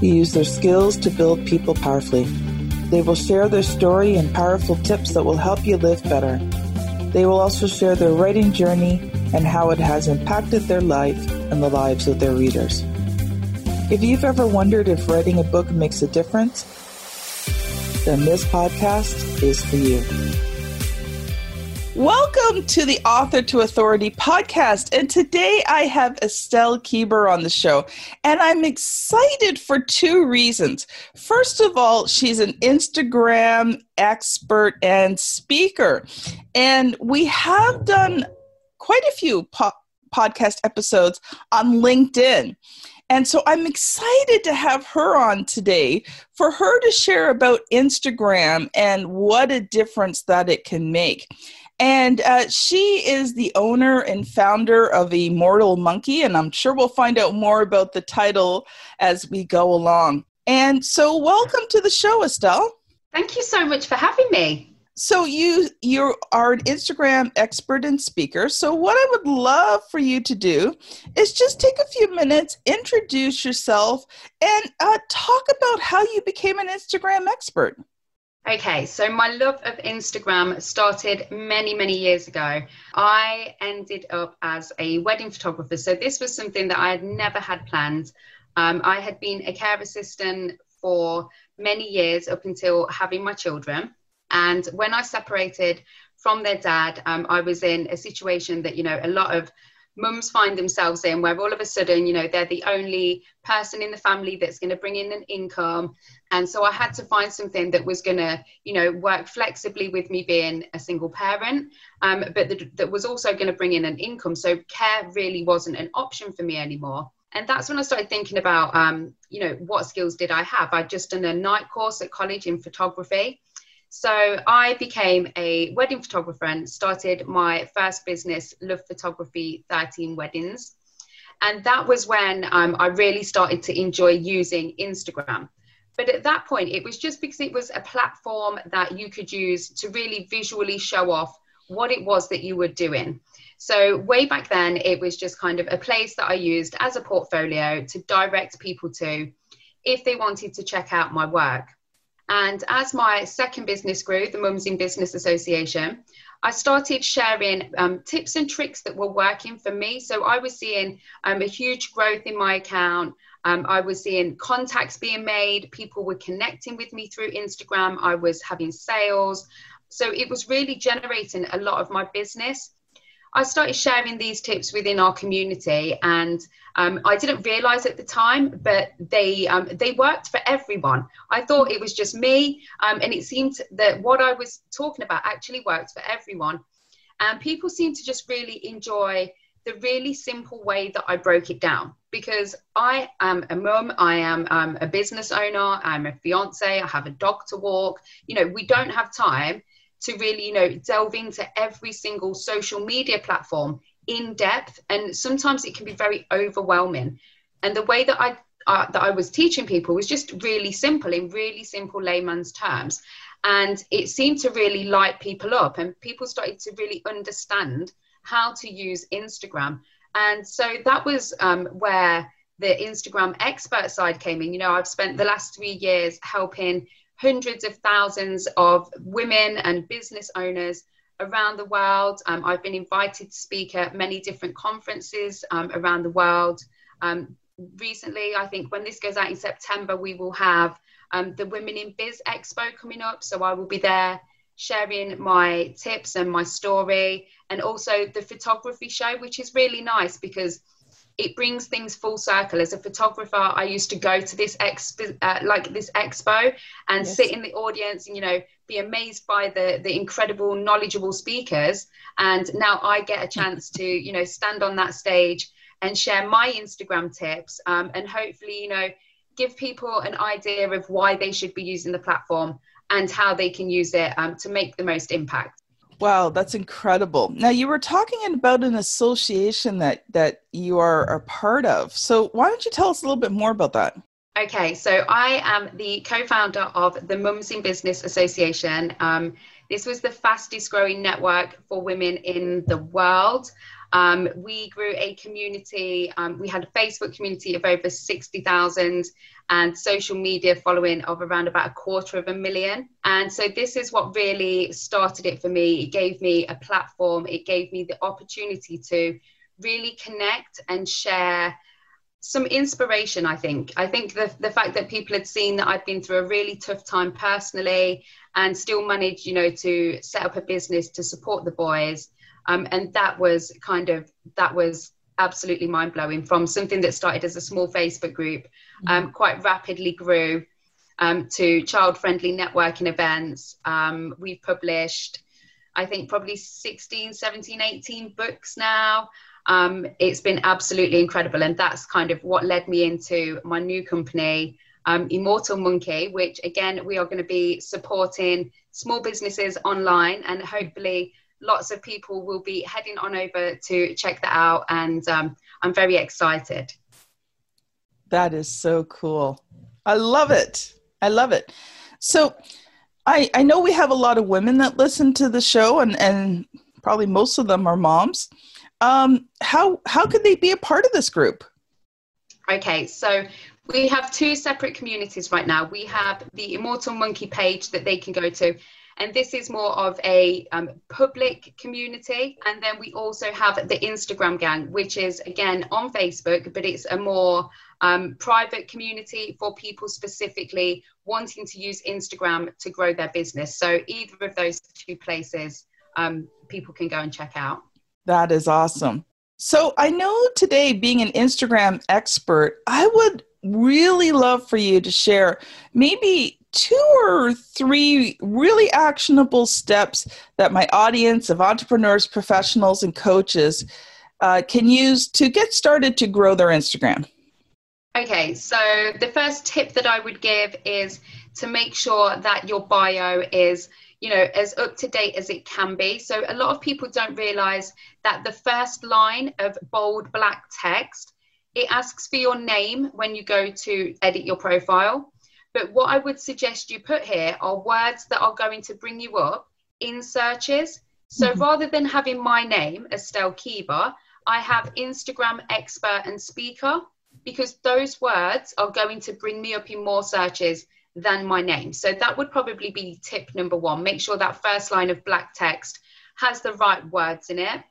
who use their skills to build people powerfully. They will share their story and powerful tips that will help you live better. They will also share their writing journey and how it has impacted their life and the lives of their readers. If you've ever wondered if writing a book makes a difference, then this podcast is for you. Welcome to the Author to Authority podcast. And today I have Estelle Keeber on the show. And I'm excited for two reasons. First of all, she's an Instagram expert and speaker. And we have done quite a few po- podcast episodes on LinkedIn. And so I'm excited to have her on today for her to share about Instagram and what a difference that it can make. And uh, she is the owner and founder of Immortal Monkey, and I'm sure we'll find out more about the title as we go along. And so, welcome to the show, Estelle. Thank you so much for having me. So you you are an Instagram expert and speaker. So what I would love for you to do is just take a few minutes, introduce yourself, and uh, talk about how you became an Instagram expert. Okay, so my love of Instagram started many, many years ago. I ended up as a wedding photographer. So this was something that I had never had planned. Um, I had been a care assistant for many years up until having my children. And when I separated from their dad, um, I was in a situation that, you know, a lot of mums find themselves in where all of a sudden you know they're the only person in the family that's going to bring in an income. And so i had to find something that was going to you know work flexibly with me being a single parent um, but that, that was also going to bring in an income. So care really wasn't an option for me anymore. And that's when i started thinking about um, you know what skills did i have? I'd just done a night course at college in photography so I became a wedding photographer and started my first business, Love Photography 13 Weddings. And that was when um, I really started to enjoy using Instagram. But at that point, it was just because it was a platform that you could use to really visually show off what it was that you were doing. So, way back then, it was just kind of a place that I used as a portfolio to direct people to if they wanted to check out my work. And as my second business grew, the Mums in Business Association, I started sharing um, tips and tricks that were working for me. So I was seeing um, a huge growth in my account. Um, I was seeing contacts being made. People were connecting with me through Instagram. I was having sales. So it was really generating a lot of my business. I started sharing these tips within our community, and um, I didn't realize at the time, but they um, they worked for everyone. I thought it was just me, um, and it seemed that what I was talking about actually worked for everyone. And people seemed to just really enjoy the really simple way that I broke it down because I am a mum, I am um, a business owner, I'm a fiance, I have a dog to walk. You know, we don't have time to really, you know, delve into every single social media platform in depth. And sometimes it can be very overwhelming. And the way that I uh, that I was teaching people was just really simple in really simple layman's terms. And it seemed to really light people up, and people started to really understand how to use Instagram. And so that was um, where the Instagram expert side came in. You know, I've spent the last three years helping hundreds of thousands of women and business owners around the world. Um, I've been invited to speak at many different conferences um, around the world. Um, recently, I think when this goes out in September, we will have um, the Women in Biz Expo coming up. So I will be there sharing my tips and my story, and also the photography show, which is really nice because it brings things full circle. As a photographer, I used to go to this expo, uh, like this expo, and yes. sit in the audience and you know be amazed by the the incredible, knowledgeable speakers. And now I get a chance to you know stand on that stage and share my Instagram tips, um, and hopefully you know give people an idea of why they should be using the platform and how they can use it um, to make the most impact. Wow, that's incredible. Now you were talking about an association that that you are a part of. So why don't you tell us a little bit more about that? Okay, so I am the co-founder of the Mums in Business Association. Um, this was the fastest growing network for women in the world. Um, we grew a community, um, we had a Facebook community of over 60,000 and social media following of around about a quarter of a million. And so this is what really started it for me. It gave me a platform, it gave me the opportunity to really connect and share some inspiration i think i think the, the fact that people had seen that i'd been through a really tough time personally and still managed you know to set up a business to support the boys um, and that was kind of that was absolutely mind blowing from something that started as a small Facebook group, um, mm-hmm. quite rapidly grew um, to child friendly networking events. Um, we've published, I think, probably 16, 17, 18 books now. Um, it's been absolutely incredible. And that's kind of what led me into my new company. Um, Immortal Monkey, which again, we are going to be supporting small businesses online and hopefully lots of people will be heading on over to check that out, and um, I'm very excited. That is so cool. I love it. I love it. So, I I know we have a lot of women that listen to the show, and and probably most of them are moms. Um, how how could they be a part of this group? Okay, so we have two separate communities right now. We have the Immortal Monkey page that they can go to, and this is more of a um, public community. And then we also have the Instagram gang, which is again on Facebook, but it's a more um, private community for people specifically wanting to use Instagram to grow their business. So either of those two places, um, people can go and check out. That is awesome. So I know today, being an Instagram expert, I would really love for you to share maybe two or three really actionable steps that my audience of entrepreneurs, professionals, and coaches uh, can use to get started to grow their Instagram? Okay, so the first tip that I would give is to make sure that your bio is you know as up to date as it can be so a lot of people don't realize that the first line of bold black text it asks for your name when you go to edit your profile but what I would suggest you put here are words that are going to bring you up in searches. So mm-hmm. rather than having my name, Estelle Keeber, I have Instagram expert and speaker because those words are going to bring me up in more searches than my name. So that would probably be tip number one. Make sure that first line of black text has the right words in it.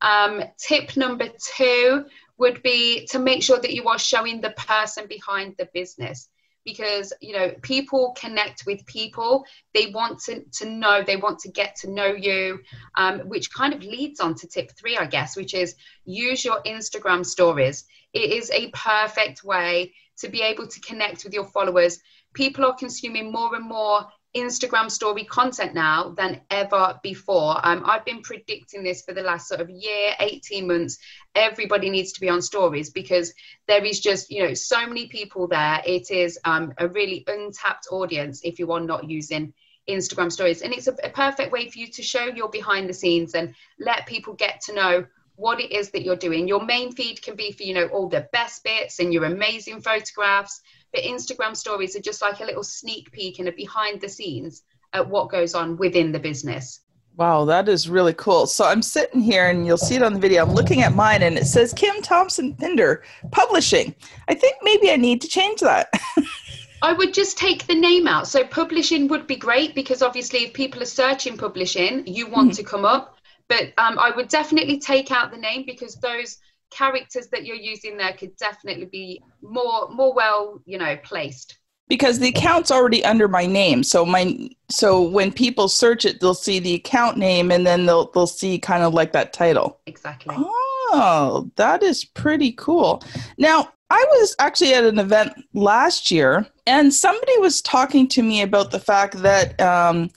Um, tip number two would be to make sure that you are showing the person behind the business because you know people connect with people. They want to, to know they want to get to know you um, which kind of leads on to tip three i guess which is use your instagram stories. It is a perfect way to be able to connect with your followers. People are consuming more and more Instagram story content now than ever before. Um, I've been predicting this for the last sort of year, 18 months. Everybody needs to be on stories because there is just, you know, so many people there. It is um, a really untapped audience if you are not using Instagram stories. And it's a, a perfect way for you to show your behind the scenes and let people get to know what it is that you're doing. Your main feed can be for, you know, all the best bits and your amazing photographs but Instagram stories are just like a little sneak peek and a behind the scenes at what goes on within the business. Wow, that is really cool. So I'm sitting here and you'll see it on the video. I'm looking at mine and it says Kim Thompson Pinder Publishing. I think maybe I need to change that. I would just take the name out. So publishing would be great because obviously if people are searching publishing, you want mm-hmm. to come up. But um, I would definitely take out the name because those characters that you're using there could definitely be more more well you know placed. Because the account's already under my name. So my so when people search it they'll see the account name and then they'll they'll see kind of like that title. Exactly. Oh that is pretty cool. Now i was actually at an event last year and somebody was talking to me about the fact that um,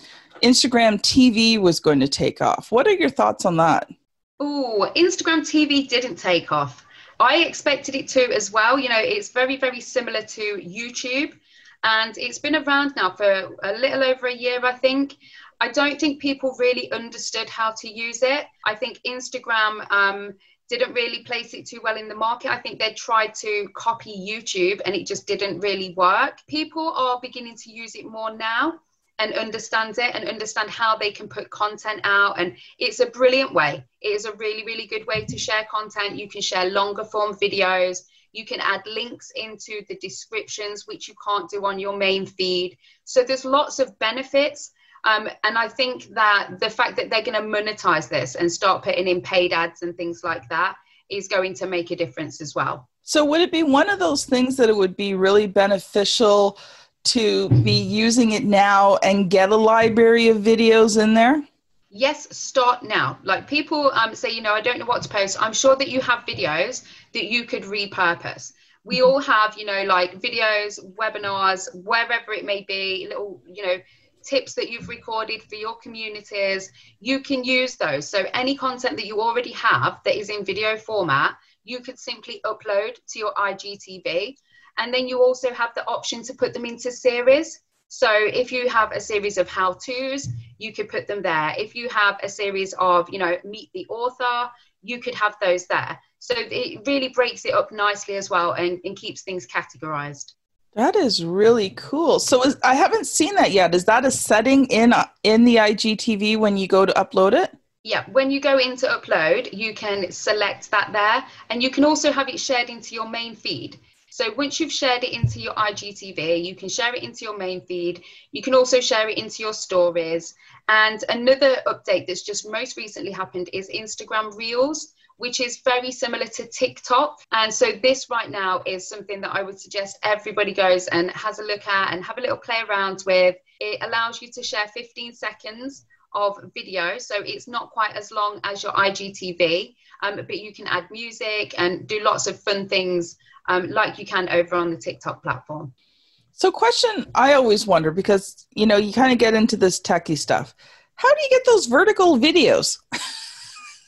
instagram tv was going to take off. What are your thoughts on that Oh, Instagram TV didn't take off. I expected it to as well. You know, it's very, very similar to YouTube, and it's been around now for a little over a year, I think. I don't think people really understood how to use it. I think Instagram um, didn't really place it too well in the market. I think they tried to copy YouTube and it just didn't really work. People are beginning to use it more now and understand it and understand how they can put content out. And it's a brilliant way. It is a really, really good way to share content. You can share longer form videos. You can add links into the descriptions, which you can't do on your main feed. So there's lots of benefits. Um, and I think that the fact that they're going to monetize this and start putting in paid ads and things like that is going to make a difference as well. So, would it be one of those things that it would be really beneficial to be using it now and get a library of videos in there? Yes, start now. Like people um, say, you know, I don't know what to post. I'm sure that you have videos that you could repurpose. We mm-hmm. all have, you know, like videos, webinars, wherever it may be, little, you know, tips that you've recorded for your communities, you can use those. So any content that you already have that is in video format, you could simply upload to your IGTV. And then you also have the option to put them into series. So if you have a series of how-tos, you could put them there. If you have a series of, you know, meet the author, you could have those there. So it really breaks it up nicely as well and, and keeps things categorized. That is really cool. So is, I haven't seen that yet. Is that a setting in in the IGTV when you go to upload it? Yeah, when you go into upload, you can select that there, and you can also have it shared into your main feed. So once you've shared it into your IGTV, you can share it into your main feed. You can also share it into your stories. And another update that's just most recently happened is Instagram Reels which is very similar to TikTok. And so this right now is something that I would suggest everybody goes and has a look at and have a little play around with. It allows you to share 15 seconds of video, so it's not quite as long as your IGTV, um, but you can add music and do lots of fun things um, like you can over on the TikTok platform. So, question I always wonder because you know you kind of get into this techie stuff. How do you get those vertical videos?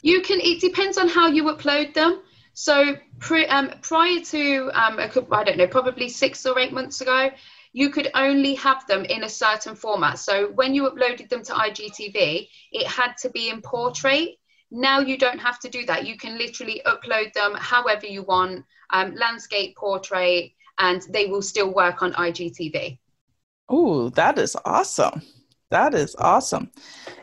You can. It depends on how you upload them. So pre, um, prior to um, I don't know, probably six or eight months ago, you could only have them in a certain format. So when you uploaded them to IGTV, it had to be in portrait. Now you don't have to do that. You can literally upload them however you want, um, landscape, portrait, and they will still work on IGTV. Oh, that is awesome. That is awesome.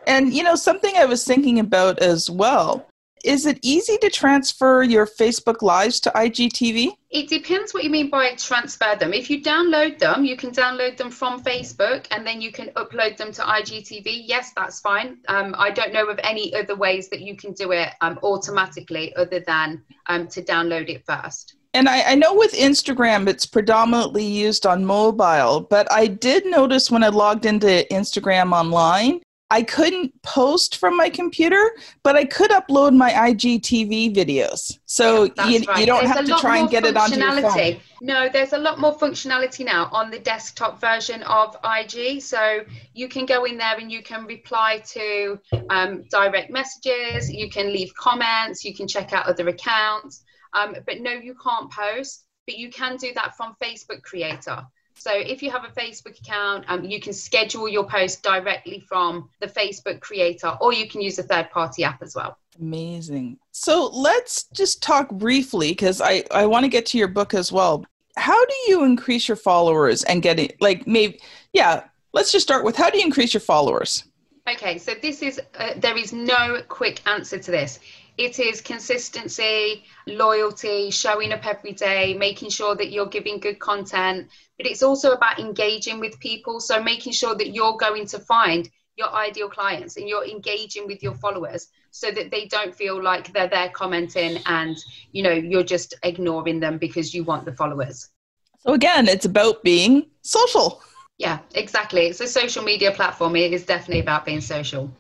And you know, something I was thinking about as well. Is it easy to transfer your Facebook Lives to IGTV? It depends what you mean by transfer them. If you download them, you can download them from Facebook and then you can upload them to IGTV. Yes, that's fine. Um, I don't know of any other ways that you can do it um, automatically other than um, to download it first. And I, I, know with Instagram, it's predominantly used on mobile, but I did notice when I logged into Instagram online, I couldn't post from my computer, but I could upload my IGTV videos. So yeah, you, right. you don't there's have to try and get it onto your phone. No, there's a lot more functionality now on the desktop version of IG. So you can go in there and you can reply to um, direct messages, you can leave comments, you can check out other accounts. Um, but no, you can't post, but you can do that from Facebook Creator. So if you have a Facebook account, um, you can schedule your post directly from the Facebook creator, or you can use a third party app as well. Amazing. So let's just talk briefly because I, I want to get to your book as well. How do you increase your followers and get it? Like, maybe, yeah, let's just start with how do you increase your followers? Okay, so this is, uh, there is no quick answer to this it is consistency, loyalty, showing up every day, making sure that you're giving good content. But it's also about engaging with people. So making sure that you're going to find your ideal clients and you're engaging with your followers so that they don't feel like they're there commenting and you know you're just ignoring them because you want the followers so again it's about being social yeah exactly. It's a social media platform it is definitely about being social.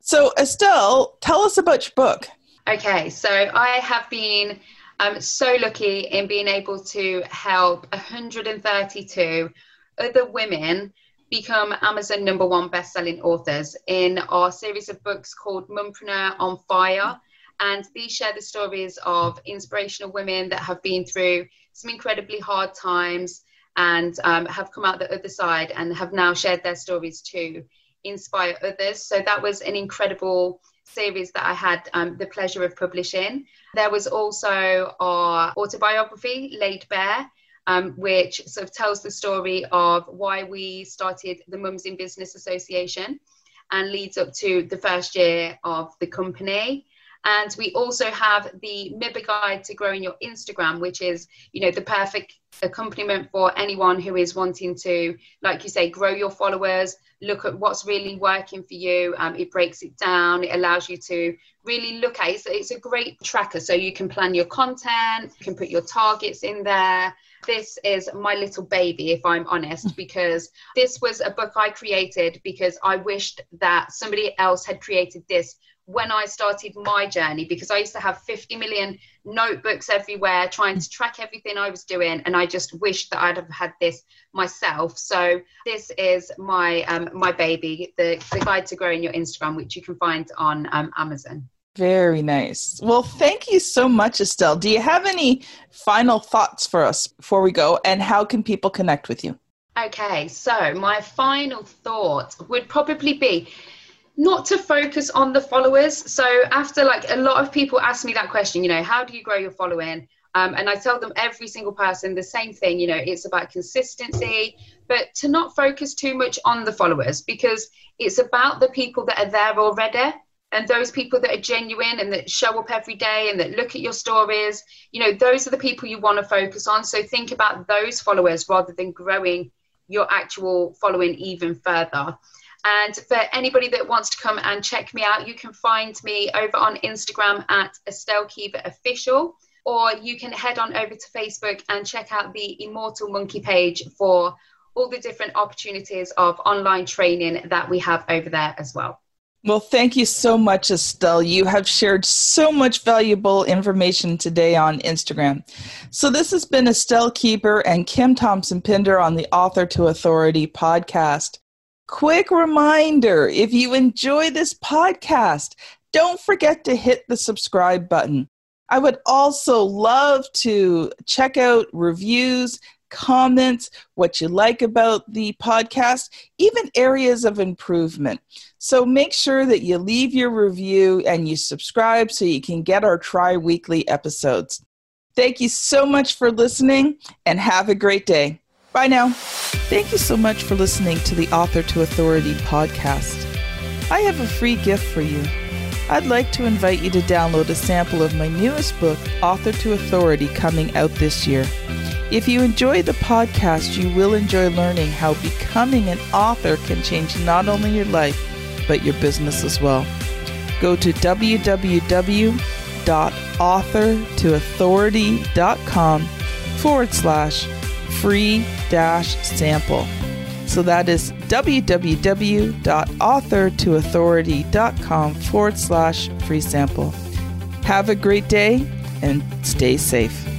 So estelle tell us about your book. Okay, so I have been um, so lucky in being able to help 132 other women become Amazon number one best-selling authors in our series of books called Mumpreneur on Fire. And these share the stories of inspirational women that have been through some incredibly hard times and um, have come out the other side and have now shared their stories to inspire others. So that was an incredible series that I had um, the pleasure of publishing. There was also our autobiography, Laid Bare, um, which sort of tells the story of why we started the Mums in Business Association and leads up to the first year of the company. And we also have the MIBA guide to growing your Instagram, which is, you know, the perfect accompaniment for anyone who is wanting to, like you say, grow your followers, look at what's really working for you. Um, it breaks it down. It allows you to really look at it. It's, it's a great tracker. So you can plan your content, you can put your targets in there. This is my little baby, if I'm honest, because this was a book I created because I wished that somebody else had created this when I started my journey because I used to have 50 million notebooks everywhere trying to track everything I was doing and I just wished that I'd have had this myself. So this is my um, my baby the, the guide to growing your Instagram which you can find on um, Amazon very nice. Well, thank you so much, Estelle. Do you have any final thoughts for us before we go? And how can people connect with you? Okay, so my final thought would probably be not to focus on the followers. So after like a lot of people ask me that question, you know, how do you grow your following? Um, and I tell them every single person the same thing, you know, it's about consistency, but to not focus too much on the followers because it's about the people that are there already and those people that are genuine and that show up every day and that look at your stories, you know, those are the people you want to focus on. So think about those followers rather than growing your actual following even further. And for anybody that wants to come and check me out, you can find me over on Instagram at Estelle Keeber Official, or you can head on over to Facebook and check out the Immortal Monkey page for all the different opportunities of online training that we have over there as well. Well, thank you so much, Estelle. You have shared so much valuable information today on Instagram. So, this has been Estelle Keeber and Kim Thompson Pinder on the Author to Authority podcast. Quick reminder if you enjoy this podcast, don't forget to hit the subscribe button. I would also love to check out reviews, comments, what you like about the podcast, even areas of improvement. So make sure that you leave your review and you subscribe so you can get our tri weekly episodes. Thank you so much for listening and have a great day. Bye now. Thank you so much for listening to the Author to Authority podcast. I have a free gift for you. I'd like to invite you to download a sample of my newest book, Author to Authority, coming out this year. If you enjoy the podcast, you will enjoy learning how becoming an author can change not only your life, but your business as well. Go to www.authortoauthority.com forward slash free dash sample. So that is www.authortoauthority.com forward slash free sample. Have a great day and stay safe.